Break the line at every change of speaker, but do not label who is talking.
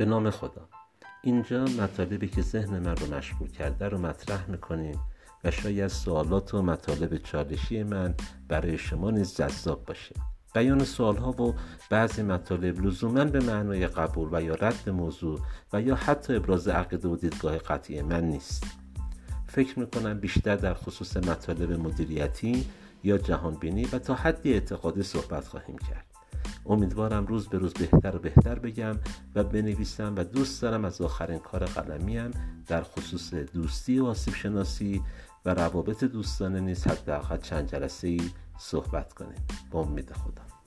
به نام خدا. اینجا مطالبی که ذهن من رو مشغول کرده رو مطرح می‌کنیم و شاید سوالات و مطالب چالشی من برای شما نیز جذاب باشه. بیان سوالها و بعضی مطالب لزوما به معنای قبول و یا رد موضوع و یا حتی ابراز عقیده و دیدگاه قطعی من نیست. فکر می‌کنم بیشتر در خصوص مطالب مدیریتی یا جهانبینی و تا حدی اعتقادی صحبت خواهیم کرد. امیدوارم روز به روز بهتر و بهتر بگم و بنویسم و دوست دارم از آخرین کار قلمیم در خصوص دوستی و آسیب شناسی و روابط دوستانه نیز حداقل چند جلسه ای صحبت کنیم. با امید خدا.